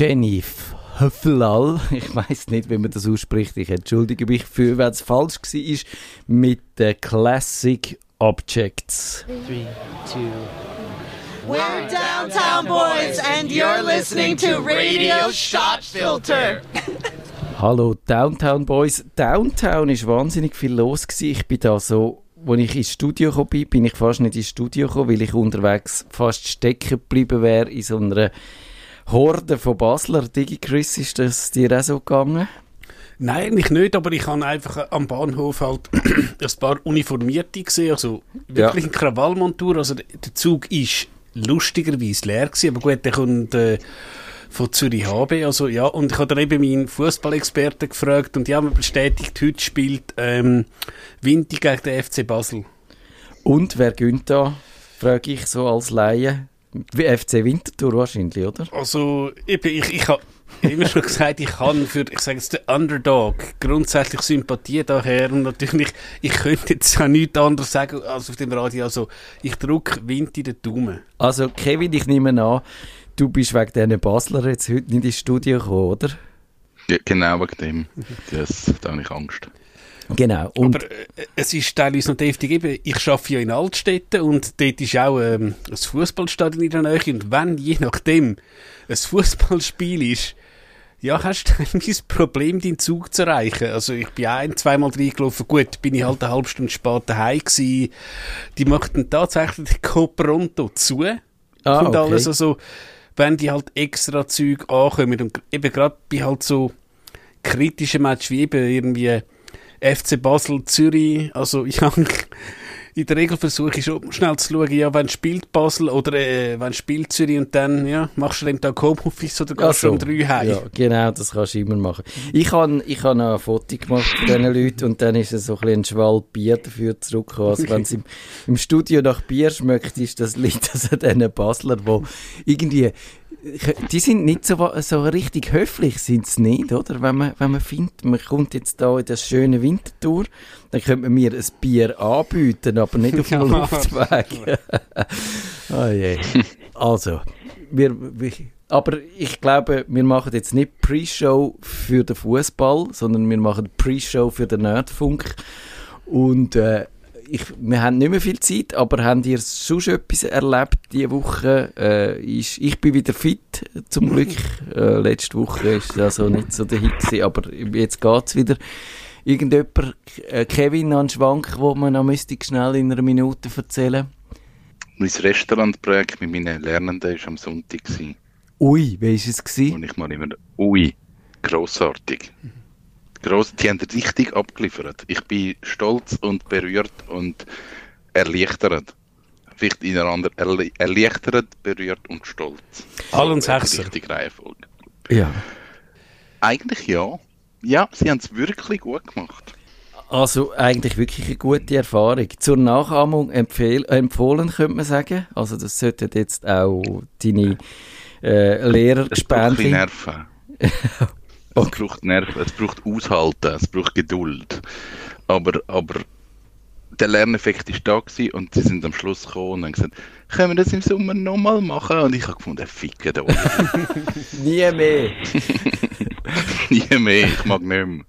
Jenny Höflal, ich weiß nicht, wie man das ausspricht, ich entschuldige mich für, wenn es falsch war, mit den Classic Objects. Three, two, We're Downtown Boys and you're listening to Radio Shot Filter. Hallo Downtown Boys. Downtown ist wahnsinnig viel los gewesen. Ich bin da so, als ich ins Studio gekommen bin, bin ich fast nicht ins Studio gekommen, weil ich unterwegs fast stecken geblieben wäre in so einer Horde von Basler. Digi Chris, ist das dir auch so gegangen? Nein, ich nicht, aber ich habe einfach am Bahnhof halt ein paar Uniformierte gesehen, also wirklich ja. eine Krawallmontur. Also der Zug ist lustigerweise leer gewesen, aber gut, der kommt äh, von Zürich HB, also ja, und ich habe dann eben meinen Fußballexperten gefragt und die haben mir bestätigt, heute spielt ähm, Vinti gegen den FC Basel. Und wer gönnt da, frage ich so als Laie? FC Winterthur wahrscheinlich, oder? Also, eben, ich, ich habe immer schon gesagt, ich kann für, ich sage jetzt, den Underdog grundsätzlich Sympathie daher und natürlich, ich könnte jetzt auch nichts anderes sagen als auf dem Radio, also ich drücke Wind in den Daumen. Also Kevin, ich nehme an, du bist wegen diesen Basler jetzt heute nicht ins Studio gekommen, oder? Ja, genau wegen dem. Das, da habe ich Angst. Genau. Und Aber äh, es ist teilweise noch deftig. Eben, ich arbeite ja in Altstädten und dort ist auch ähm, ein Fußballstadion in der Nähe. Und wenn je nachdem ein Fußballspiel ist, ja, hast du ein Problem, deinen Zug zu erreichen. Also ich bin ein-, zweimal reingelaufen. Gut, bin ich halt eine halbe Stunde später daheim gewesen. Die machten tatsächlich den Copronto zu. Ah, und okay. alles also, wenn die halt extra Züge ankommen. Und eben gerade bei halt so kritischen Matches wie eben irgendwie FC Basel, Zürich, also ich habe in der Regel versuche ich schon schnell zu schauen, ja, wenn spielt Basel oder äh, wenn spielt Zürich und dann, ja, machst du den Tag Homeoffice oder gehst du um drei heim? Ja, genau, das kannst du immer machen. Ich habe ich hab noch ein Foto gemacht von diesen Leuten und dann ist es so ein, bisschen ein Schwall Bier dafür zurückgekommen. Also wenn es im, im Studio nach Bier schmeckt, ist das Lied also diesen Basler, wo irgendwie die sind nicht so, so richtig höflich, sind sie nicht, oder? Wenn man, wenn man findet, man kommt jetzt da in das schöne Wintertour, dann könnte man mir ein Bier anbieten, aber nicht auf dem Luftweg. oh je. Also, wir, wir, aber ich glaube, wir machen jetzt nicht Pre-Show für den Fußball, sondern wir machen Pre-Show für den Nerdfunk. Und äh, ich, wir haben nicht mehr viel Zeit, aber habt ihr sonst etwas erlebt diese Woche? Äh, ist, ich bin wieder fit, zum Glück. Äh, letzte Woche ist es also nicht so der Hit gewesen, aber jetzt geht es wieder. Irgendjemand, äh, Kevin, an Schwank, wo man noch müsste schnell in einer Minute erzählen? Mein Restaurantprojekt mit meinen Lernenden war am Sonntag. Gewesen. Ui, wie war es? Gewesen? Und ich mal immer, ui, grossartig. Gross, die haben richtig abgeliefert. Ich bin stolz und berührt und erleichtert. Vielleicht ineinander erle erleichtert, berührt und stolz. All und Sechser. Richtig Reihenfolge. Ja. Eigentlich ja. Ja, sie haben es wirklich gut gemacht. Also eigentlich wirklich eine gute Erfahrung. Zur Nachahmung empfehl empfohlen, könnte man sagen. Also das sollten jetzt auch deine äh, Lehrer gespannt Nerven. Es braucht Nerven, es braucht Aushalten, es braucht Geduld. Aber, aber der Lerneffekt ist da gewesen und sie sind am Schluss gekommen und haben gesagt, können wir das im Sommer nochmal machen? Und ich habe gefunden, ficken da. Nie mehr. Nie mehr, ich mag nicht mehr.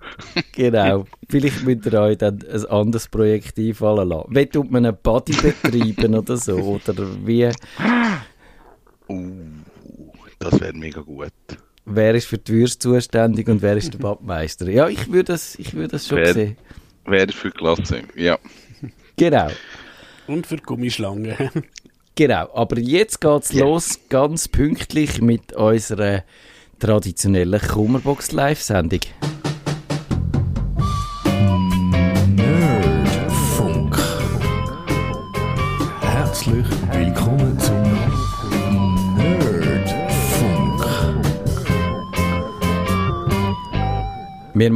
genau. Vielleicht müsst ihr euch dann ein anderes Projekt einfallen lassen. Wie tut man einen Body betreiben oder so? Oder wie? Uh, das wäre mega gut wer ist für die Würste zuständig und wer ist der Badmeister. Ja, ich würde das, ich würde das schon wer, sehen. Wer ist für die Klasse, ja. Genau. Und für die Gummischlangen. genau, aber jetzt geht es yeah. los, ganz pünktlich mit unserer traditionellen Kummerbox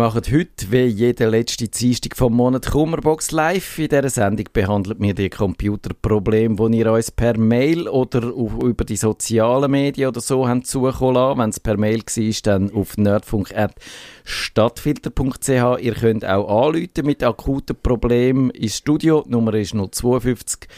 machen heute, wie jede letzte Dienstag vom Monat, Kummerbox live. In dieser Sendung behandelt wir die Computerprobleme, die ihr uns per Mail oder über die sozialen Medien oder so habt zukommen lassen. Wenn es per Mail war, dann auf nerdfunk.stadtfilter.ch. Ihr könnt auch anrufen mit akuten Problemen ins Studio. Die Nummer ist 052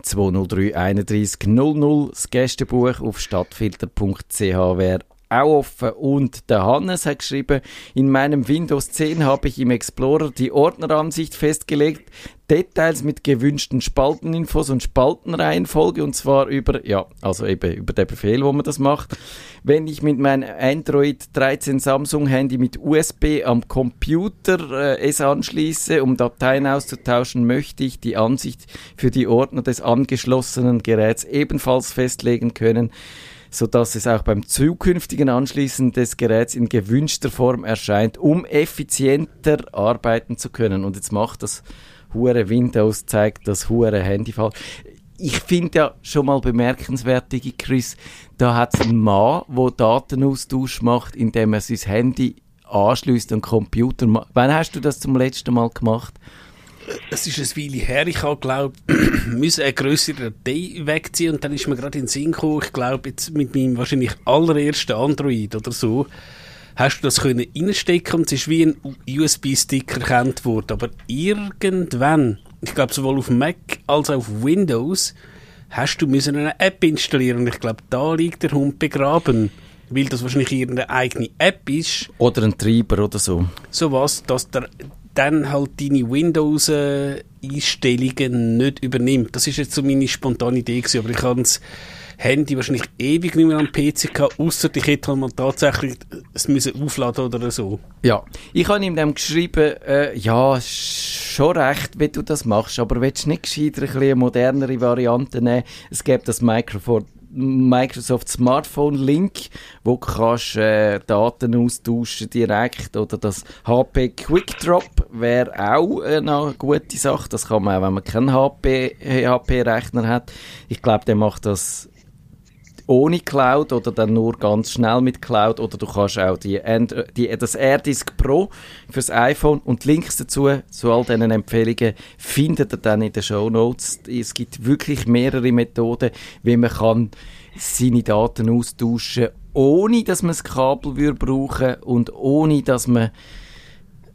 203 31 00. Das Gästebuch auf stadtfilter.ch wäre auch offen. Und der Hannes hat geschrieben, in meinem Windows 10 habe ich im Explorer die Ordneransicht festgelegt, Details mit gewünschten Spalteninfos und Spaltenreihenfolge und zwar über, ja, also eben über den Befehl, wo man das macht. Wenn ich mit meinem Android 13 Samsung Handy mit USB am Computer äh, es anschließe, um Dateien auszutauschen, möchte ich die Ansicht für die Ordner des angeschlossenen Geräts ebenfalls festlegen können so dass es auch beim zukünftigen Anschließen des Geräts in gewünschter Form erscheint, um effizienter arbeiten zu können. Und jetzt macht das hure Windows zeigt das hure Handyfall. Ich finde ja schon mal bemerkenswert, Chris, da hat es einen Mann, der Datenaustausch macht, indem er sein Handy anschließt an den Computer. Wann hast du das zum letzten Mal gemacht? Es ist ein Weile her, ich habe, glaube müssen eine grössere Datei wegziehen und dann ist mir gerade in den Sinn gekommen, ich glaube jetzt mit meinem wahrscheinlich allerersten Android oder so, hast du das können reinstecken und es ist wie ein USB-Stick erkannt worden. Aber irgendwann, ich glaube sowohl auf Mac als auch auf Windows, hast du müssen eine App installieren und ich glaube, da liegt der Hund begraben. Weil das wahrscheinlich irgendeine eigene App ist. Oder ein Treiber oder so. So was, dass der dann halt deine Windows-Einstellungen nicht übernimmt. Das ist jetzt so meine spontane Idee gewesen, aber ich habe das Handy wahrscheinlich ewig nicht mehr am PC gehabt, außer ich hätte halt mal tatsächlich es müssen aufladen oder so. Ja, ich habe ihm dann geschrieben, äh, ja, schon recht, wie du das machst, aber willst du nicht gescheiter ein eine modernere Variante nehmen? Es gibt das Microphone Microsoft Smartphone Link, wo kannst äh, Daten austauschen direkt oder das HP Quick Drop wäre auch eine gute Sache. Das kann man auch, wenn man keinen HP HP Rechner hat. Ich glaube, der macht das ohne Cloud oder dann nur ganz schnell mit Cloud oder du kannst auch die, die, das AirDisk Pro fürs iPhone und Links dazu zu all diesen Empfehlungen findet ihr dann in den Show Notes. Es gibt wirklich mehrere Methoden, wie man kann seine Daten austauschen, ohne dass man das Kabel würde brauchen und ohne dass man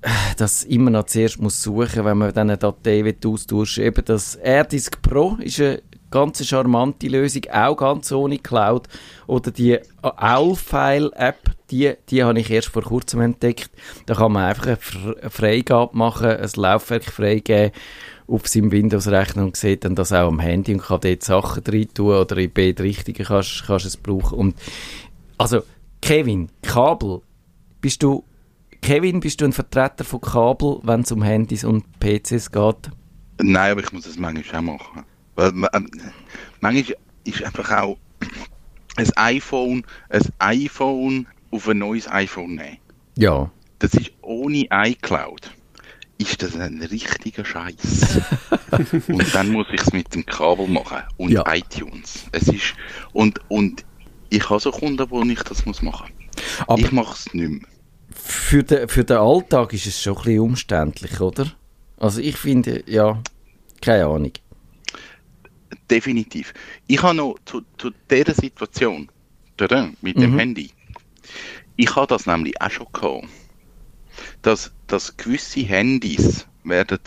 äh, das immer noch zuerst muss suchen, wenn man dann eine Datei austauschen will. Eben das AirDisk Pro ist eine ganz charmante Lösung, auch ganz ohne Cloud. Oder die Owlfile-App, die, die habe ich erst vor kurzem entdeckt. Da kann man einfach eine Freigabe machen, ein Laufwerk freigeben auf seinem Windows-Rechner und sieht dann das auch am Handy und kann dort Sachen rein tun oder in beide Richtungen kannst, kannst es brauchen. Und, also, Kevin, Kabel, bist du, Kevin, bist du ein Vertreter von Kabel, wenn es um Handys und PCs geht? Nein, aber ich muss das manchmal auch machen. Weil ähm, manchmal ist einfach auch ein iPhone, ein iPhone auf ein neues iPhone nehmen. Ja. Das ist ohne iCloud. Ist das ein richtiger Scheiß? und dann muss ich es mit dem Kabel machen und ja. iTunes. Es ist und und ich habe so Kunden, wo ich das muss machen. Aber ich mache es nicht mehr. Für den, für den Alltag ist es schon ein bisschen umständlich, oder? Also ich finde, ja, keine Ahnung definitiv. Ich habe noch zu, zu dieser Situation mit dem mhm. Handy, ich habe das nämlich auch schon gehabt, dass, dass gewisse Handys werden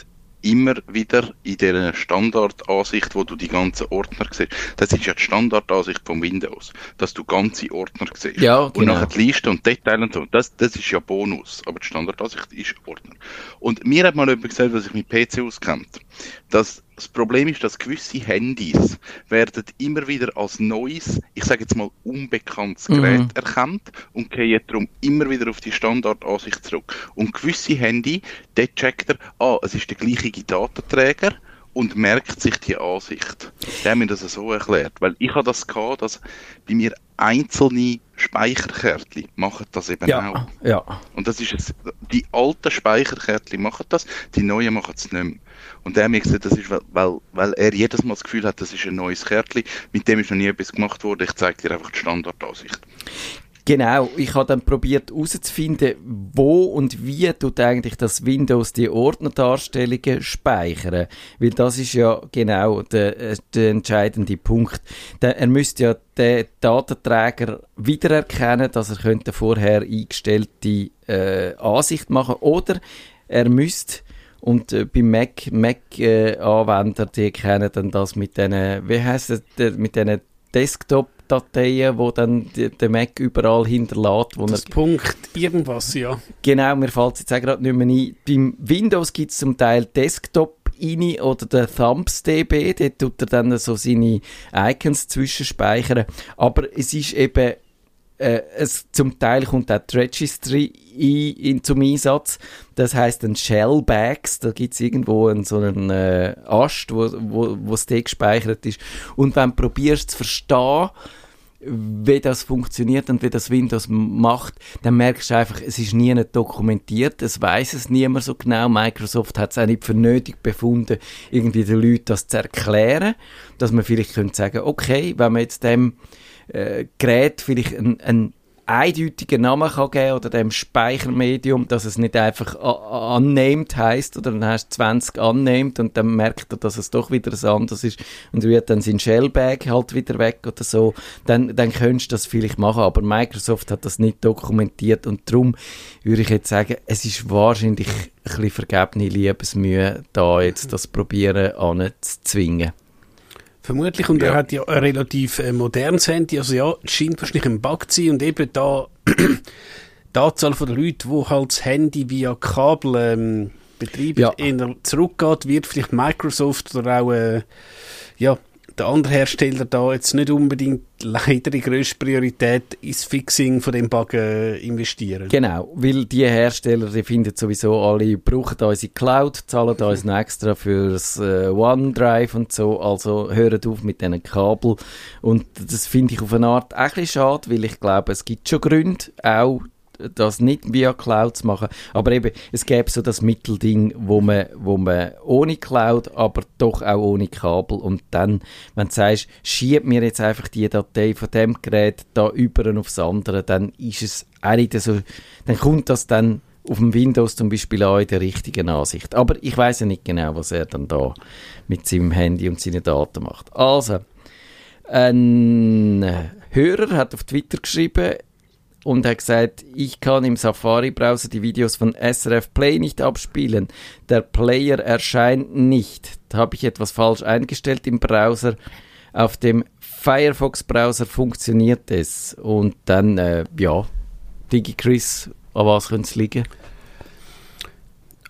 immer wieder in dieser Standardansicht, wo du die ganzen Ordner siehst. Das ist ja die Standardansicht von Windows, dass du ganze Ordner siehst. Ja, genau. Und nachher die Liste und Details und so. Das, das ist ja Bonus, aber die Standardansicht ist Ordner. Und mir hat mal jemand gesagt, dass ich mit PC auskennt, dass das Problem ist, dass gewisse Handys werden immer wieder als neues, ich sage jetzt mal unbekanntes mhm. Gerät mhm. erkannt und gehen darum immer wieder auf die Standardansicht zurück. Und gewisse Handy, dort checkt er, ah, es ist der gleiche Datenträger und merkt sich die Ansicht. Der hat mir das so erklärt, weil ich habe das gehabt, dass bei mir einzelne Speicherkärtchen machen das eben ja, auch. Ja. Und das ist es, die alten Speicherkärtchen machen das, die neuen machen es nicht mehr. Und der hat mir gesagt, das ist, weil, weil, weil er jedes Mal das Gefühl hat, das ist ein neues Kärtchen, mit dem ist noch nie etwas gemacht worden, ich zeige dir einfach die Standardansicht. Genau, ich habe dann probiert herauszufinden, wo und wie tut eigentlich das Windows die Ordnerdarstellungen speichern. Weil das ist ja genau der, äh, der entscheidende Punkt. er müsste ja den Datenträger wiedererkennen, dass er könnte vorher eingestellte äh, Ansicht machen oder er müsste und äh, beim Mac, Mac äh, Anwender, die kennen dann das mit diesen, wie heißt es, mit diesen Desktop Dateien, wo dann der Mac überall hinterlässt, wo Das er Punkt irgendwas, ja. Genau, mir fällt es jetzt auch gerade nicht mehr ein. Beim Windows gibt es zum Teil Desktop rein oder den DB, dort tut er dann so seine Icons zwischenspeichern. Aber es ist eben, äh, es, zum Teil kommt auch die Registry ein, in, zum Einsatz. Das heißt ein Shellbags, da gibt es irgendwo einen, so einen äh, Ast, wo, wo, wo gespeichert ist. Und wenn du probierst zu verstehen, wie das funktioniert und wie das Windows macht, dann merkst du einfach, es ist nie dokumentiert, es weiß es niemand so genau. Microsoft hat es auch nicht für nötig befunden, irgendwie den Leuten das zu erklären, dass man vielleicht könnte sagen, okay, wenn man jetzt dem äh, Gerät vielleicht ein, ein eindeutigen Namen kann geben oder dem Speichermedium, dass es nicht einfach annimmt heißt oder dann hast du 20 annimmt und dann merkt er, dass es doch wieder was anderes ist und rührt dann sein Shellbag halt wieder weg oder so, dann, dann könntest du das vielleicht machen, aber Microsoft hat das nicht dokumentiert und darum würde ich jetzt sagen, es ist wahrscheinlich ein bisschen vergebene Liebesmühe, da jetzt das Probieren anzuzwingen. Vermutlich, und er Ja. hat ja ein relativ äh, modernes Handy, also ja, es scheint wahrscheinlich ein Bug zu sein und eben da die Anzahl von den Leuten, die halt das Handy via Kabel ähm, betreiben, Ja. eher zurückgeht, wird vielleicht Microsoft oder auch äh, ja, der andere Hersteller da jetzt nicht unbedingt leider die grösste Priorität ins Fixing von dem Bug investieren. Genau, weil die Hersteller, die finden sowieso alle, brauchen unsere Cloud, zahlen uns noch extra fürs äh, OneDrive und so, also hören auf mit diesen Kabel. Und das finde ich auf eine Art ein bisschen schade, weil ich glaube, es gibt schon Gründe, auch das nicht via Cloud zu machen, aber eben, es gäbe so das Mittelding, wo man, wo man ohne Cloud, aber doch auch ohne Kabel und dann, wenn du sagst, schieb mir jetzt einfach die Datei von dem Gerät da über aufs andere, dann ist es auch so, dann kommt das dann auf dem Windows zum Beispiel auch in der richtigen Ansicht. Aber ich weiß ja nicht genau, was er dann da mit seinem Handy und seinen Daten macht. Also, ein Hörer hat auf Twitter geschrieben und hat gesagt, ich kann im Safari-Browser die Videos von SRF Play nicht abspielen. Der Player erscheint nicht. Da habe ich etwas falsch eingestellt im Browser. Auf dem Firefox-Browser funktioniert es. Und dann, äh, ja, DigiChris, an was könnte es liegen?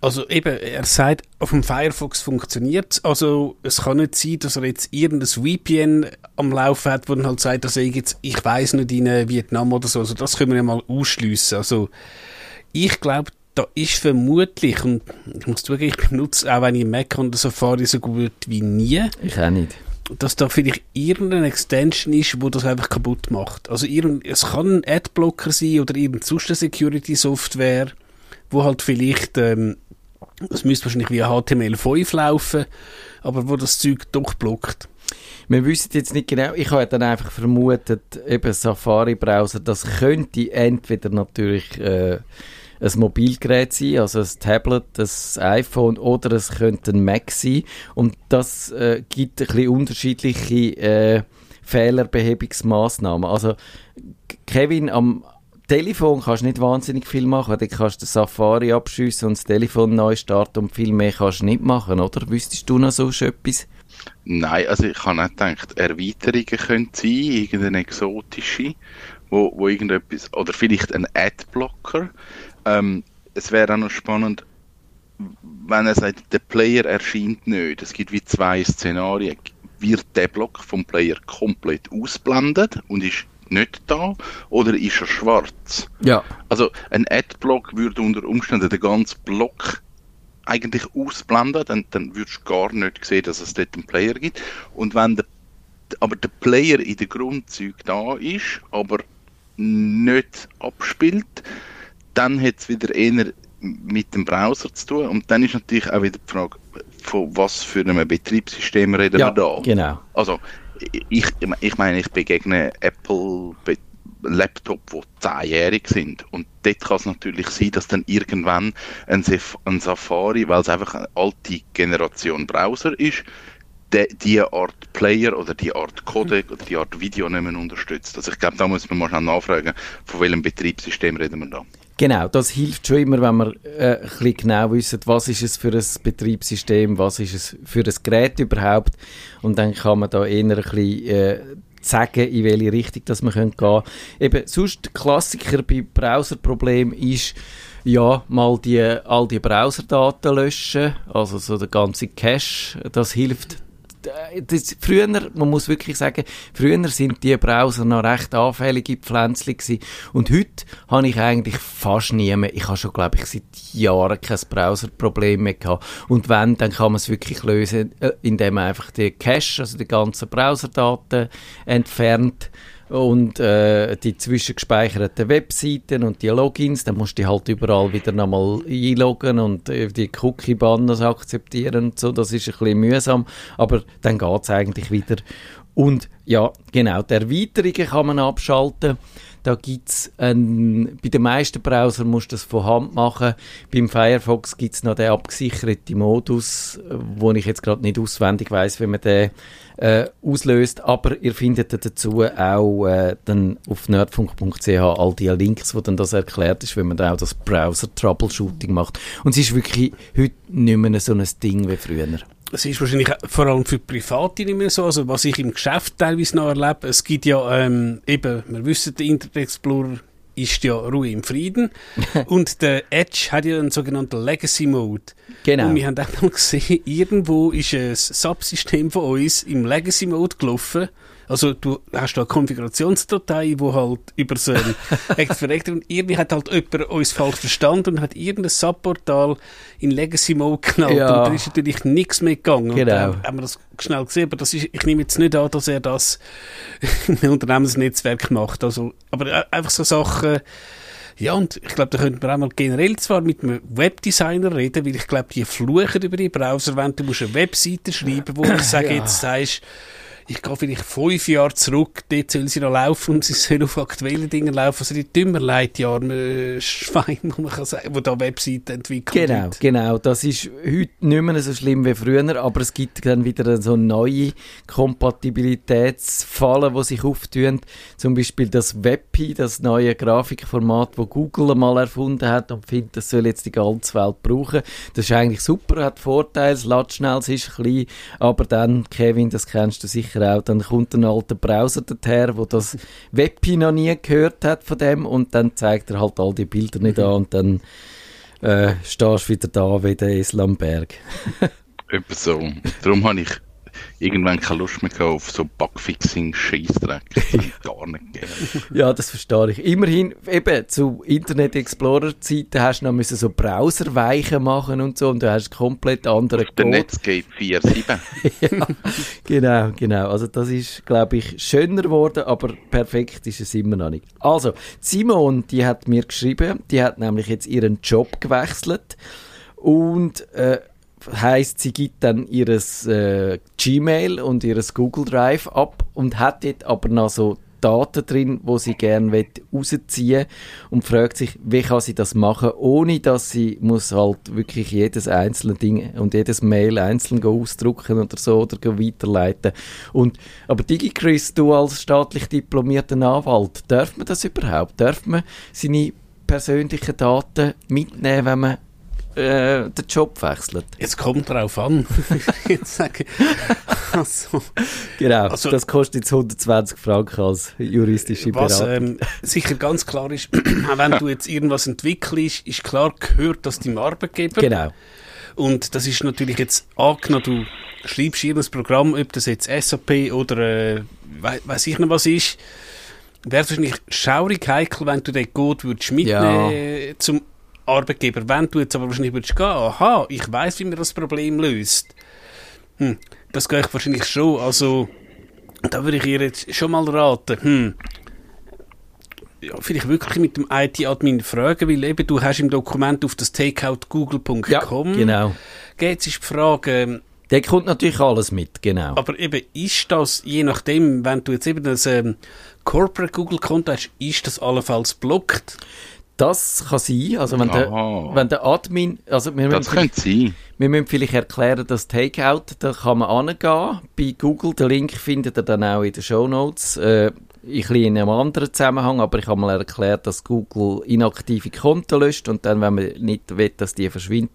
Also eben, er sagt, auf dem Firefox funktioniert es. Also es kann nicht sein, dass er jetzt irgendein VPN am Laufen hat, wo dann halt sagt, dass er jetzt, ich weiß nicht, in äh, Vietnam oder so. Also das können wir ja mal ausschliessen. Also ich glaube, da ist vermutlich, und ich muss zugeben, ich benutze auch wenn ich Mac und Safari so gut wie nie, Ich auch nicht. dass da vielleicht irgendeine Extension ist, wo das einfach kaputt macht. Also irgend, es kann ein Adblocker sein oder irgendeine Security-Software, wo halt vielleicht, ähm, es müsste wahrscheinlich via HTML5 laufen, aber wo das Zeug doch blockt. Wir wissen jetzt nicht genau, ich habe dann einfach vermutet, eben Safari-Browser, das könnte entweder natürlich äh, ein Mobilgerät sein, also ein Tablet, ein iPhone oder es könnte ein Mac sein und das äh, gibt ein bisschen unterschiedliche äh, Fehlerbehebungsmaßnahmen. Also Kevin, am Telefon kannst du nicht wahnsinnig viel machen, dann kannst du den Safari abschiessen und das Telefon neu starten und viel mehr kannst du nicht machen, oder? Wüsstest du noch so etwas? Nein, also ich habe auch gedacht, Erweiterungen können sein, irgendeine exotische, wo, wo irgendetwas, oder vielleicht ein Adblocker. Ähm, es wäre auch noch spannend, wenn er sagt, der Player erscheint nicht. Es gibt wie zwei Szenarien. Wird der Block vom Player komplett ausblendet und ist nicht da, oder ist er schwarz? Ja. Also ein Adblock würde unter Umständen den ganzen Block eigentlich ausblenden, dann, dann würdest du gar nicht sehen, dass es dort einen Player gibt. Und wenn der, aber der Player in den Grundzügen da ist, aber nicht abspielt, dann hat es wieder eher mit dem Browser zu tun. Und dann ist natürlich auch wieder die Frage, von was für einem Betriebssystem reden Ja, wir da? genau. Also, ich, ich meine, ich begegne Apple Laptop, die zehnjährig sind. Und dort kann es natürlich sein, dass dann irgendwann ein, Saf ein Safari, weil es einfach eine alte Generation Browser ist, de, die Art Player oder die Art Codec oder die Art Video nicht mehr unterstützt. Also ich glaube, da muss man mal schnell nachfragen, von welchem Betriebssystem reden wir da. Genau, das hilft schon immer, wenn wir äh, ein bisschen genau wissen, was ist es für ein Betriebssystem, was ist es für ein Gerät überhaupt. Und dann kann man da eher ein bisschen äh, sagen, in welche Richtung das wir gehen können. Eben, sonst Klassiker bei Browserproblemen ist, ja, mal die, all die Browserdaten löschen, also so der ganze Cache, das hilft das, früher, man muss wirklich sagen, früher sind die Browser noch recht anfällige Pflänzchen gewesen. Und heute habe ich eigentlich fast nie mehr, ich habe schon, glaube ich, seit Jahren kein Browserproblem mehr gehabt. Und wenn, dann kann man es wirklich lösen, äh, indem man einfach die Cache, also die ganzen Browserdaten entfernt und äh, die zwischengespeicherten Webseiten und die Logins, dann musst du halt überall wieder nochmal einloggen und äh, die Cookie-Banners akzeptieren und so, das ist ein bisschen mühsam, aber dann geht es eigentlich wieder. Und ja, genau, die Erweiterungen kann man abschalten. Da gibt's ein, bei den meisten Browsern musst du das von Hand machen. Beim Firefox gibt es noch den abgesicherten Modus, wo ich jetzt gerade nicht auswendig weiß, wie man den äh, auslöst. Aber ihr findet dazu auch äh, dann auf nerdfunk.ch all die Links, wo dann das erklärt ist, wenn man dann auch das Browser-Troubleshooting macht. Und es ist wirklich heute nicht mehr so ein Ding wie früher. Es ist wahrscheinlich vor allem für Private nicht mehr so. Also, was ich im Geschäft teilweise noch erlebe, es gibt ja ähm, eben, wir wissen, der Internet Explorer ist ja Ruhe im Frieden. und der Edge hat ja einen sogenannten Legacy Mode. Genau. Und wir haben auch mal gesehen, irgendwo ist ein Subsystem von uns im Legacy Mode gelaufen. Also du hast da eine Konfigurationsdatei, wo halt über so ein Active und irgendwie hat halt jemand uns falsch verstanden und hat irgendein Subportal in Legacy Mode genannt Ja. und da ist natürlich nichts mehr gegangen. Und Genau. dann haben wir das schnell gesehen, aber das ist, ich nehme jetzt nicht an, dass er das im Unternehmensnetzwerk macht. Also, aber äh, einfach so Sachen, ja, und ich glaube, da könnten wir auch mal generell zwar mit einem Webdesigner reden, weil ich glaube, die fluchen über die Browser, wenn du musst eine Webseite schreiben, wo ich sage, jetzt sagst, ich gehe vielleicht fünf Jahre zurück, dort soll sie noch laufen und sie soll auf aktuellen Dingen laufen. Also die dümmer leid, die armen Schweine, wo man kann sagen, die da Webseiten entwickeln. Genau, heute. genau. Das ist heute nicht mehr so schlimm wie früher, aber es gibt dann wieder so neue Kompatibilitätsfallen, die sich auftun. Zum Beispiel das WebP, das neue Grafikformat, das Google mal erfunden hat und findet, das soll jetzt die ganze Welt brauchen. Das ist eigentlich super, hat Vorteile, es lädt schnell, es ist klein, aber dann, Kevin, das kennst du sicher auch, dann kommt ein alter Browser daher, wo das WebP noch nie gehört hat von dem und dann zeigt er halt all die Bilder nicht an und dann äh, stehst du wieder da wie der Islamberg. Etwa so. Darum habe ich irgendwann keine Lust mehr auf so. Das ich gar nicht gerne. Ja, das verstehe ich. Immerhin, eben, zu Internet Explorer-Zeiten hast du noch müssen so Browserweichen machen und so und du hast komplett andere Der Code. Netscape 4.7. ja, genau, genau. Also das ist, glaube ich, schöner geworden, aber perfekt ist es immer noch nicht. Also, Simon, die hat mir geschrieben, die hat nämlich jetzt ihren Job gewechselt und äh, heißt, sie gibt dann ihres äh, Gmail und ihres Google Drive ab und hat dort aber noch so Daten drin, wo sie gerne rausziehen und fragt sich, wie kann sie das machen, ohne dass sie muss halt wirklich jedes einzelne Ding und jedes Mail einzeln ausdrucken oder so oder weiterleiten. Und, aber DigiChris, du als staatlich diplomierter Anwalt, darf man das überhaupt? Darf man seine persönlichen Daten mitnehmen, wenn man äh, den Job wechselt? Jetzt kommt drauf an. jetzt sage also, Genau, Also- das kostet jetzt 120 Franken als juristische was Beratung. ähm, sicher ganz klar ist, auch wenn du jetzt irgendwas entwickelst, ist klar, gehört das deinem Arbeitgeber. genau. Und das ist natürlich jetzt angenommen, du schreibst irgendein Programm, ob das jetzt SAP oder äh, we weiß ich noch was ist, wäre es wahrscheinlich schaurig heikel, wenn du den Code würdest mitnehmen zum Arbeitgeber. Wenn du jetzt aber wahrscheinlich würdest gehen, aha, ich weiß, wie man das Problem löst. Hm, das gehe ich wahrscheinlich schon. Also, da würde ich ihr jetzt schon mal raten, hm, ja, vielleicht wirklich mit dem IT-Admin fragen, weil eben du hast im Dokument auf das takeoutgoogle.com Ja, genau. Jetzt ist die Frage, ähm, Der kommt natürlich alles mit, genau. aber eben, ist das, je nachdem, wenn du jetzt eben das ähm, Corporate Google-Konto hast, ist das allenfalls blockt? Das kann sein, also wenn, der, wenn der Admin, also wir Das müssen, könnte sein. wir müssen vielleicht erklären, dass Takeout, da kann man angehen bei Google, den Link findet ihr dann auch in den Shownotes, äh, ein bisschen in einem anderen Zusammenhang, aber ich habe mal erklärt, dass Google inaktive Konten löscht und dann, wenn man nicht will, dass die verschwindet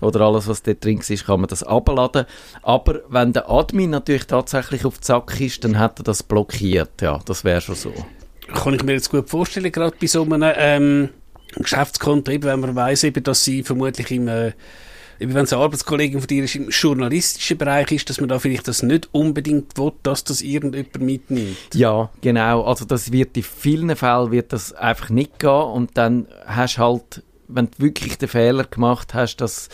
oder alles, was dort drin ist, kann man das abladen. Aber wenn der Admin natürlich tatsächlich auf den Sack ist, dann hat er das blockiert. Ja, das wäre schon so. Kann ich mir jetzt gut vorstellen, gerade bei so einem ähm, Geschäftskonto, wenn man weiss, dass sie vermutlich im äh, wenn es eine Arbeitskollegin von dir ist, im journalistischen Bereich ist, dass man da vielleicht das nicht unbedingt will, dass das irgendjemand mitnimmt. Ja, genau. Also das wird in vielen Fällen wird das einfach nicht gehen und dann hast halt, wenn du wirklich den Fehler gemacht hast, dass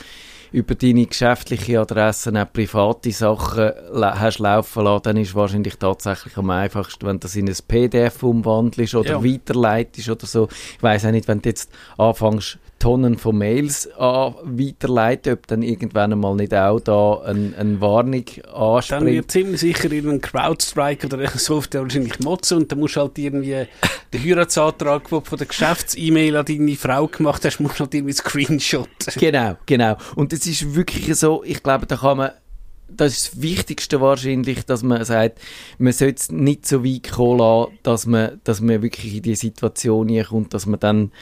über deine geschäftliche Adresse auch private Sachen hast laufen lassen, dann ist wahrscheinlich tatsächlich am einfachsten, wenn du das in ein PDF umwandelst oder Ja. weiterleitest oder so. Ich weiß auch nicht, wenn du jetzt anfängst, Tonnen von Mails an weiterleiten, ob dann irgendwann einmal nicht auch da ein, eine Warnung Dann anspringt. wird ziemlich sicher irgendein Crowdstrike oder eine Software wahrscheinlich motzen und dann musst du halt irgendwie den Heiratsantrag, den du von der Geschäfts-E-Mail an deine Frau gemacht hast, musst du halt irgendwie Screenshot. Genau, genau. Und es ist wirklich so, ich glaube, da kann man, das ist das Wichtigste wahrscheinlich, dass man sagt, man sollte es nicht so weit kommen lassen, dass man, dass man wirklich in die Situation kommt, dass man dann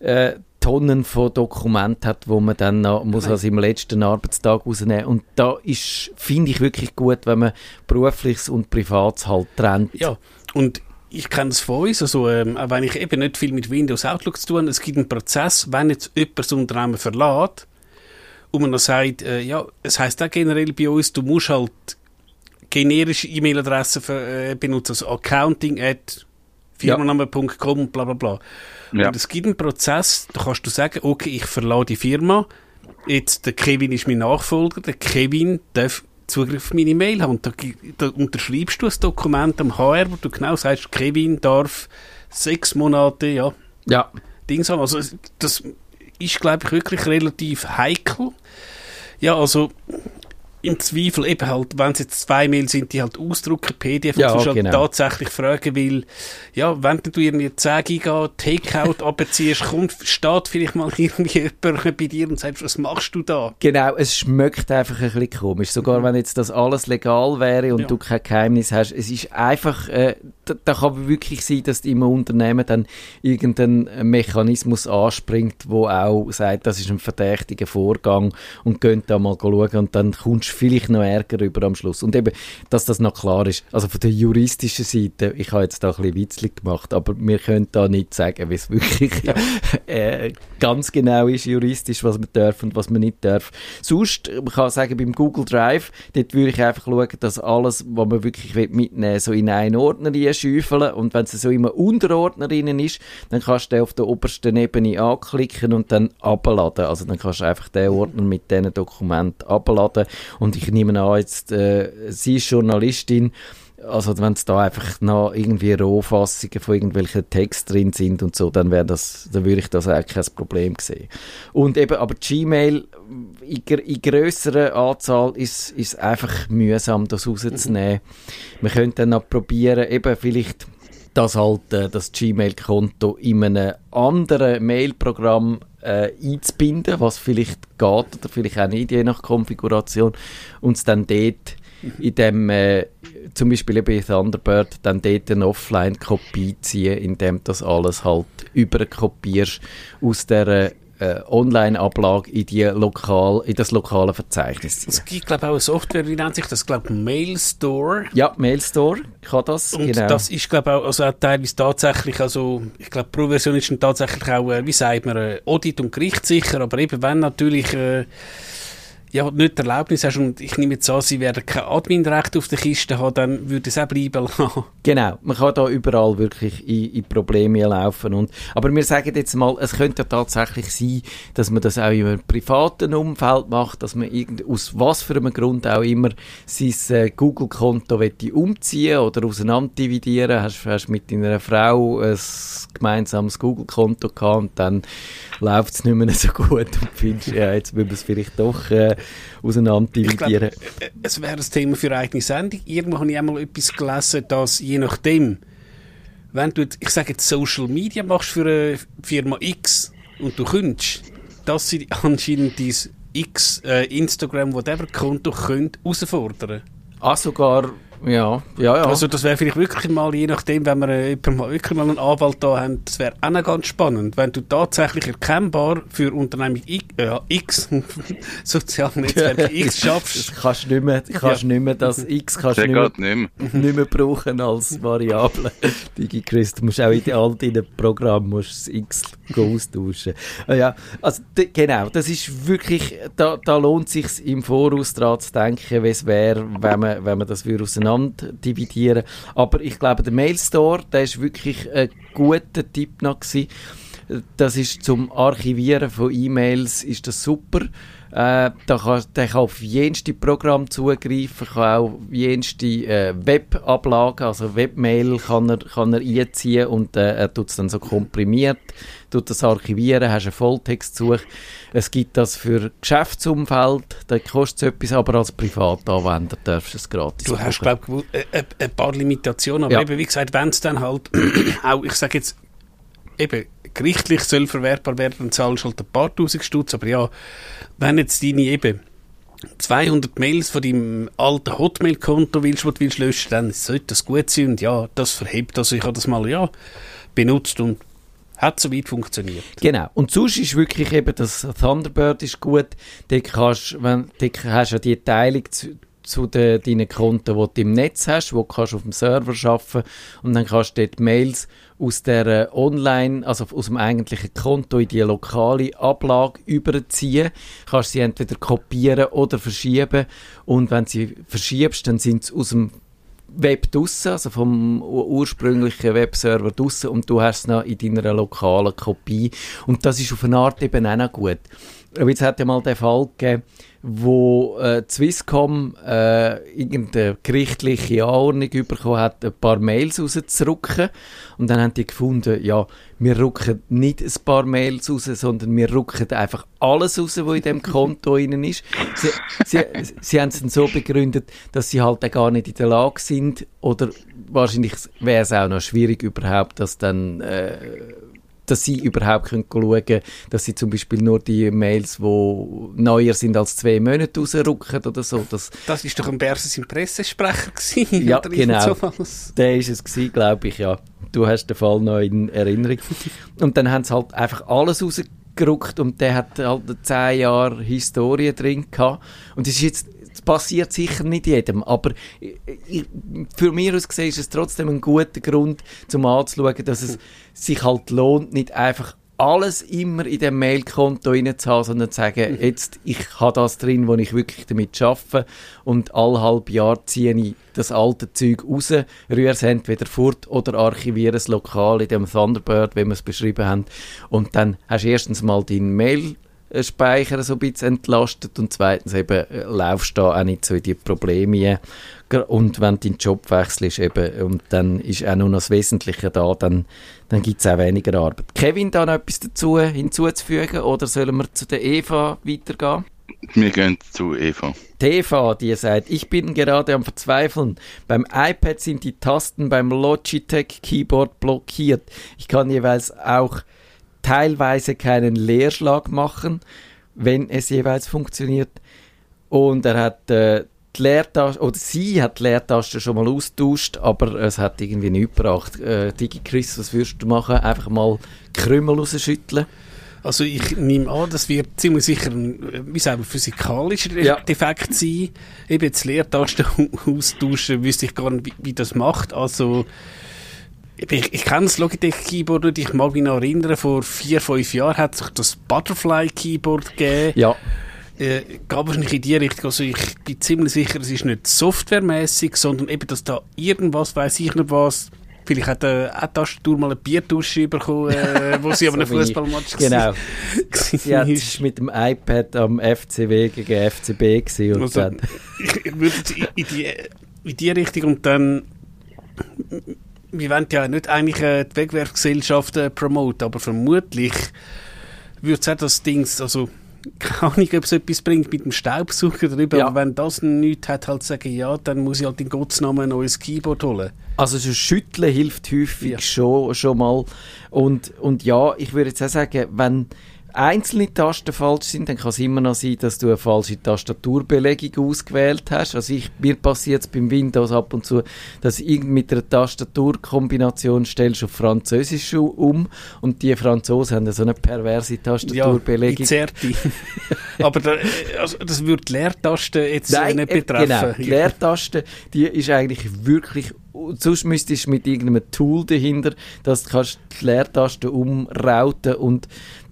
äh, Tonnen von Dokumenten hat, wo man dann noch, muss Nein. also im letzten Arbeitstag rausnehmen. Und da ist, finde ich wirklich gut, wenn man berufliches und privates halt trennt. Ja, und ich kenne es von uns, also ähm, auch wenn ich eben nicht viel mit Windows Outlook zu tun habe, es gibt einen Prozess, wenn jetzt jemand das Unternehmen verlässt und man dann sagt, äh, ja, es heisst auch generell bei uns, du musst halt generische E-Mail-Adressen äh, benutzen, also accounting at firmenname.com und bla bla bla. Ja. Und es gibt einen Prozess, da kannst du sagen, okay, ich verlasse die Firma, jetzt der Kevin ist mein Nachfolger, der Kevin darf Zugriff auf meine Mail haben. Und da, da unterschreibst du ein Dokument am HR, wo du genau sagst, Kevin darf sechs Monate, ja, Ja, Dings haben. Also das ist, glaube ich, wirklich relativ heikel. Ja, also im Zweifel eben halt, wenn es jetzt zwei Mail sind, die halt ausdrucken, PDF, Ja, und sonst halt genau. tatsächlich fragen will, ja, wenn du irgendwie 10 Giga Takeout abziehst, kommt, steht vielleicht mal irgendwie jemand bei dir und sagt, was machst du da? Genau, es schmeckt einfach ein bisschen komisch. Sogar wenn jetzt das alles legal wäre und Ja. du kein Geheimnis hast. Es ist einfach, äh, da, da kann wirklich sein, dass im Unternehmen dann irgendein Mechanismus anspringt, wo auch sagt, das ist ein verdächtiger Vorgang und könnt da mal schauen und dann kommst du vielleicht noch Ärger über am Schluss. Und eben, dass das noch klar ist. Also von der juristischen Seite, ich habe jetzt da ein bisschen Witzli gemacht, aber wir können da nicht sagen, wie es wirklich äh, ganz genau ist juristisch, was man darf und was man nicht darf. Sonst, man kann sagen, beim Google Drive, dort würde ich einfach schauen, dass alles, was man wirklich mitnehmen will, so in einen Ordner schäufeln und wenn es so immer Unterordner drin ist, dann kannst du den auf der obersten Ebene anklicken und dann abladen. Also dann kannst du einfach den Ordner mit diesen Dokumenten abladen und ich nehme an, jetzt, äh, sie ist Journalistin, also wenn es da einfach noch irgendwie Rohfassungen von irgendwelchen Texten drin sind und so, dann wäre das, dann würde ich das eigentlich kein Problem sehen. Und eben, aber Gmail in, in grösserer Anzahl ist ist einfach mühsam, das rauszunehmen. Man könnte dann noch probieren, eben vielleicht das halt äh, das Gmail-Konto in einem anderen Mail-Programm äh, einzubinden, was vielleicht geht oder vielleicht auch nicht, je nach Konfiguration, und es dann dort in dem, äh, zum Beispiel eben in Thunderbird, dann dort eine Offline-Kopie ziehen, indem du das alles halt überkopierst aus der äh, Online-Ablage in, die lokal, in das lokale Verzeichnis ziehen. Es gibt, glaube ich, auch eine Software, wie nennt sich das, glaube Mail Store. Ja, Mailstore kann das, Und genau. das ist, glaube ich, auch, also auch teilweise tatsächlich, also, ich glaube, Pro-Version ist dann tatsächlich auch, äh, wie sagt man, äh, Audit- und Gerichtssicher, aber eben, wenn natürlich, äh, ja, nicht die Erlaubnis hast und ich nehme jetzt an, sie werden kein Adminrecht auf der Kiste haben, dann würde es auch bleiben lassen. Genau, man kann da überall wirklich in, in Probleme laufen. Und, aber wir sagen jetzt mal, es könnte ja tatsächlich sein, dass man das auch in einem privaten Umfeld macht, dass man irgend, aus was für einem Grund auch immer sein äh, Google-Konto umziehen oder auseinanderdividieren. Hast, hast mit deiner Frau ein gemeinsames Google-Konto gehabt und dann läuft es nicht mehr so gut und findest, ja, jetzt müssen wir es vielleicht doch äh, auseinanderdividieren. Äh, Es wäre ein Thema für eine eigene Sendung. Irgendwo habe ich einmal etwas gelesen, dass je nachdem, wenn du, ich sage jetzt Social Media machst für eine Firma X und du könntest, dass sie anscheinend dein X, äh, Instagram, whatever Konto könnt herausfordern. Ah, sogar Ja, ja, ja. Also das wäre vielleicht wirklich mal, je nachdem, wenn wir äh, wirklich mal einen Anwalt da haben, das wäre auch noch ganz spannend, wenn du tatsächlich erkennbar für Unternehmung X, äh, X sozialen Netzwerke X schaffst. Das kannst du nicht mehr, kannst nicht mehr das X kannst nicht mehr, nicht mehr. nicht mehr brauchen als Variable. DigiChris, du musst auch in den alten Programm musst das X austauschen. Ah Ja, also genau, das ist wirklich, da, da lohnt es sich im Voraus daran zu denken, wie es wäre, wenn man, wenn man das auseinander dividieren. Aber ich glaube, der Mailstore, der ist wirklich ein guter Tipp noch gewesen. Das ist zum Archivieren von E-Mails ist das super. Äh, da kann, der kann auf jenste Programm zugreifen, kann auch jenste äh, Webablagen, also Webmail kann er, kann er einziehen und äh, er tut es dann so komprimiert, tut das archivieren, hast eine Volltextsuche. Es gibt das für Geschäftsumfeld, da kostet es etwas, aber als Privatanwender darfst du es gratis Du hast, glaube ich, ein, ein paar Limitationen, aber Ja. eben, wie gesagt, wenn es dann halt auch, ich sage jetzt, eben, gerichtlich soll verwertbar werden, dann zahlst du halt ein paar tausend Stutz, aber ja, wenn jetzt deine eben 200 Mails von deinem alten Hotmail-Konto willst, was du willst löschen, dann sollte das gut sein und ja, das verhebt, also ich habe das mal, ja, benutzt und hat soweit funktioniert. Genau. Und sonst ist wirklich eben das Thunderbird ist gut. Dort, kannst, wenn, dort hast du ja die Teilung zu, den, deinen Konten, die du im Netz hast, wo du kannst auf dem Server arbeiten und dann kannst du dort Mails aus der äh, Online, also aus dem eigentlichen Konto in die lokale Ablage überziehen. Kannst sie entweder kopieren oder verschieben und wenn sie verschiebst, dann sind sie aus dem Web draussen, also vom ur- ursprünglichen Webserver draussen und du hast es noch in deiner lokalen Kopie. Und das ist auf eine Art eben auch noch gut. Aber jetzt hat ja mal den Fall gegeben, wo äh, Swisscom äh, irgendeine gerichtliche Anordnung bekommen hat, ein paar Mails rauszurücken. Und dann haben die gefunden, ja, wir rücken nicht ein paar Mails raus, sondern wir rücken einfach alles raus, was in dem Konto innen ist. Sie, sie, sie haben es dann so begründet, dass sie halt gar nicht in der Lage sind, oder wahrscheinlich wäre es auch noch schwierig überhaupt, dass dann äh, dass sie überhaupt können schauen können, dass sie zum Beispiel nur die Mails, die neuer sind als zwei Monate rausrücken oder so. Das, Das ist doch ein Berses im Pressesprecher gewesen, Ja, genau. sowas? der ist es gewesen, glaube ich, ja. Du hast den Fall noch in Erinnerung. Und dann haben sie halt einfach alles rausgerückt und der hat halt 10 Jahre Historie drin gehabt. Und das ist jetzt, das passiert sicher nicht jedem, aber ich, für mich aus gesehen ist es trotzdem ein guter Grund, zum anzuschauen, dass es sich halt lohnt, nicht einfach alles immer in dem Mailkonto reinzuhaben, sondern zu sagen, jetzt, ich habe das drin, wo ich wirklich damit arbeite und alle halb Jahr ziehe ich das alte Zeug raus, rühre es entweder fort oder archiviere es lokal in dem Thunderbird, wie wir es beschrieben haben. Und dann hast du erstens mal deinen Mail Speicher so ein bisschen entlastet und zweitens eben äh, laufst du da auch nicht so in die Probleme und wenn du deinen Job wechselst eben und dann ist auch nur noch das Wesentliche da, dann, dann gibt es auch weniger Arbeit. Kevin, da noch etwas dazu hinzuzufügen oder sollen wir zu der Eva weitergehen? Wir gehen zu Eva. Die Eva, die sagt, ich bin gerade am Verzweifeln. Beim iPad sind die Tasten beim Logitech Keyboard blockiert. Ich kann jeweils auch teilweise keinen Leerschlag machen, wenn es jeweils funktioniert. Und er hat äh, die Leertaste, oder sie hat die Leertaste schon mal austauscht, aber es hat irgendwie nichts gebracht. Äh, DigiChris, was würdest du machen? Einfach mal Krümel rausschütteln? Also ich nehme an, das wird ziemlich sicher ein, äh, wie sagen wir, physikalischer Ja. Defekt sein. Eben jetzt Leertasten austauschen, wüsste ich gar nicht, wie, wie das macht. Also ich, ich kenne das Logitech Keyboard und ich mag mich noch erinnern, vor vier, fünf Jahren hat es das Butterfly Keyboard gegeben. Ja, Äh, gab wahrscheinlich in die Richtung. Also ich bin ziemlich sicher, es ist nicht softwaremäßig, sondern eben, dass da irgendwas, weiß ich nicht was, vielleicht hat äh, auch die Tastatur mal eine Biertusche bekommen, äh, wo sie aber So einem wie- Fußballmatch genau. hat ist. mit dem iPad am FCW gegen FCB gewesen und Also, dann, ich, ich würde in, die, in die Richtung und dann wir wollen ja nicht eigentlich äh, die Wegwerfgesellschaften promoten, aber vermutlich würde es auch das Ding, also keine Ahnung, ob es etwas bringt mit dem Staubsauger drüber, Ja. aber wenn das nichts hat, halt sagen, ja, dann muss ich halt in Gottes Namen ein neues Keyboard holen. Also so Schütteln hilft häufig Ja. schon, schon mal. Und, und ja, ich würde jetzt auch sagen, wenn einzelne Tasten falsch sind, dann kann es immer noch sein, dass du eine falsche Tastaturbelegung ausgewählt hast. Also ich, mir passiert es beim Windows ab und zu, dass ich mit einer Tastaturkombination stellst auf Französisch um und die Franzosen haben so eine perverse Tastaturbelegung. Ja, Izerti. Aber da, also, das würde die Leertaste jetzt äh, nicht äh, betreffen. Genau, die Leertaste, die ist eigentlich wirklich sonst müsstest du mit irgendeinem Tool dahinter, dass du kannst die Leertaste umrauten und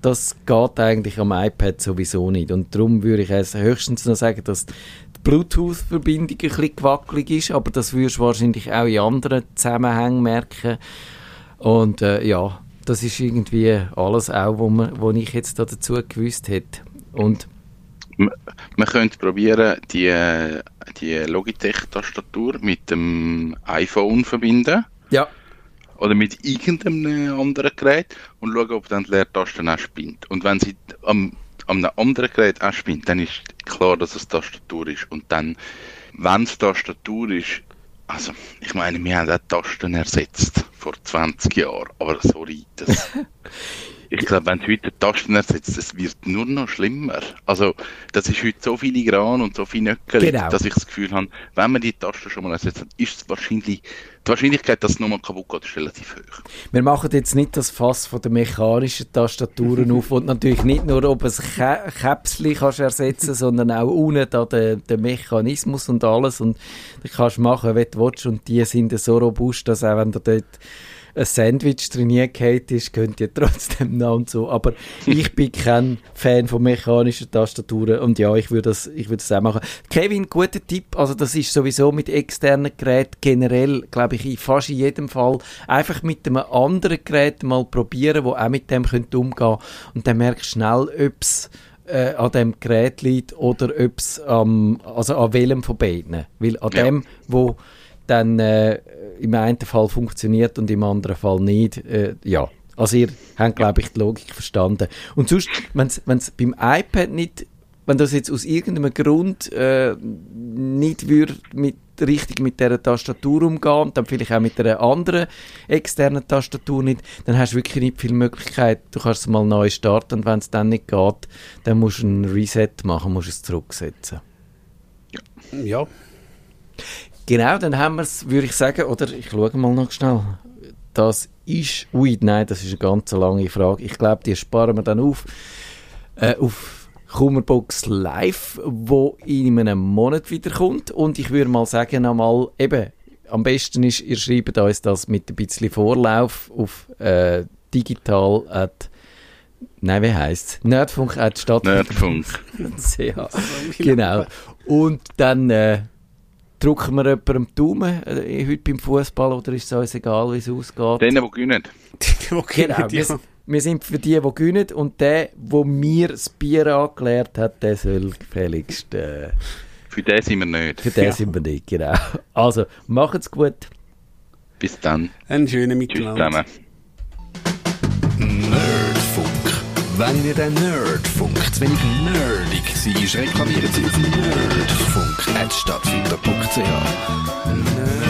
das geht eigentlich am iPad sowieso nicht. Und darum würde ich also höchstens noch sagen, dass die Bluetooth-Verbindung ein bisschen gewackelig ist, aber das wirst du wahrscheinlich auch in anderen Zusammenhängen merken. Und äh, ja, das ist irgendwie alles auch, wo, man, wo ich jetzt da dazu gewusst hätte. Und man könnte probieren, die, die Logitech-Tastatur mit dem iPhone verbinden. Ja. Oder mit irgendeinem anderen Gerät und schauen, ob dann die Leertaste auch spinnt. Und wenn sie am, am einem anderen Gerät auch spinnt, dann ist klar, dass es Tastatur ist. Und dann, wenn es Tastatur ist, also, ich meine, wir haben auch Tasten ersetzt vor 20 Jahren, aber sorry, das, ich glaube, wenn du heute Tasten ersetzt, es wird nur noch schlimmer. Also, das ist heute so filigran und so viel Nöckel, Genau. dass ich das Gefühl habe, wenn man die Tasten schon mal ersetzt hat, ist es wahrscheinlich, die Wahrscheinlichkeit, dass es nochmal kaputt geht, ist relativ hoch. Wir machen jetzt nicht das Fass von den mechanischen Tastaturen auf und natürlich nicht nur, ob es Kä Käpsli kannst ersetzen, sondern auch unten da den, den Mechanismus und alles und du kannst machen, wie du willst und die sind so robust, dass auch wenn du dort ein Sandwich trainiert ist, könnt ihr trotzdem noch und so. Aber ich bin kein Fan von mechanischen Tastaturen und ja, ich würde das, ich würde das auch machen. Kevin, guter Tipp. Also das ist sowieso mit externen Geräten generell, glaube ich, in fast in jedem Fall einfach mit einem anderen Gerät mal probieren, wo auch mit dem könnt umgehen und dann merkst du schnell, ob es äh, an dem Gerät liegt oder ob es ähm, also an welchem von beiden. Weil an Ja. dem, wo dann äh, im einen Fall funktioniert und im anderen Fall nicht, äh, ja. Also ihr habt, glaube ich, die Logik verstanden. Und sonst, wenn es beim iPad nicht, wenn das jetzt aus irgendeinem Grund äh, nicht würde mit richtig mit dieser Tastatur umgehen und dann vielleicht auch mit einer anderen externen Tastatur nicht, dann hast du wirklich nicht viel Möglichkeit. Du kannst es mal neu starten und wenn es dann nicht geht, dann musst du ein Reset machen, musst es zurücksetzen. Ja. Genau, dann haben wir es, würde ich sagen, oder ich schaue mal noch schnell. Das ist, ui, nein, das ist eine ganz lange Frage. Ich glaube, die sparen wir dann auf. Äh, auf Kummerbox Live, wo in einem Monat wiederkommt. Und ich würde mal sagen, einmal, eben, am besten ist, ihr schreibt uns das mit ein bisschen Vorlauf auf äh, digital at, nein, wie heisst es? Nerdfunk at Stadt. Nerdfunk. genau. Und dann äh, drücken wir jemandem die Daumen äh, heute beim Fußball oder ist es uns egal, wie es ausgeht? Denen, die gewinnen. okay, Genau, wir, ja. sind- wir sind für die, die gewinnen und der, der mir das Bier angeleert hat, der soll gefälligst, äh, Für den sind wir nicht. für den Ja. sind wir nicht, genau. Also, macht's gut. Bis dann. Einen schönen Miteinander. zusammen. Nerdfunk. Wenn ihr den Nerdfunk zu wenig nerdig war, reklamieren Sie auf nerdfunk.stadtfinder.ch. Nerd.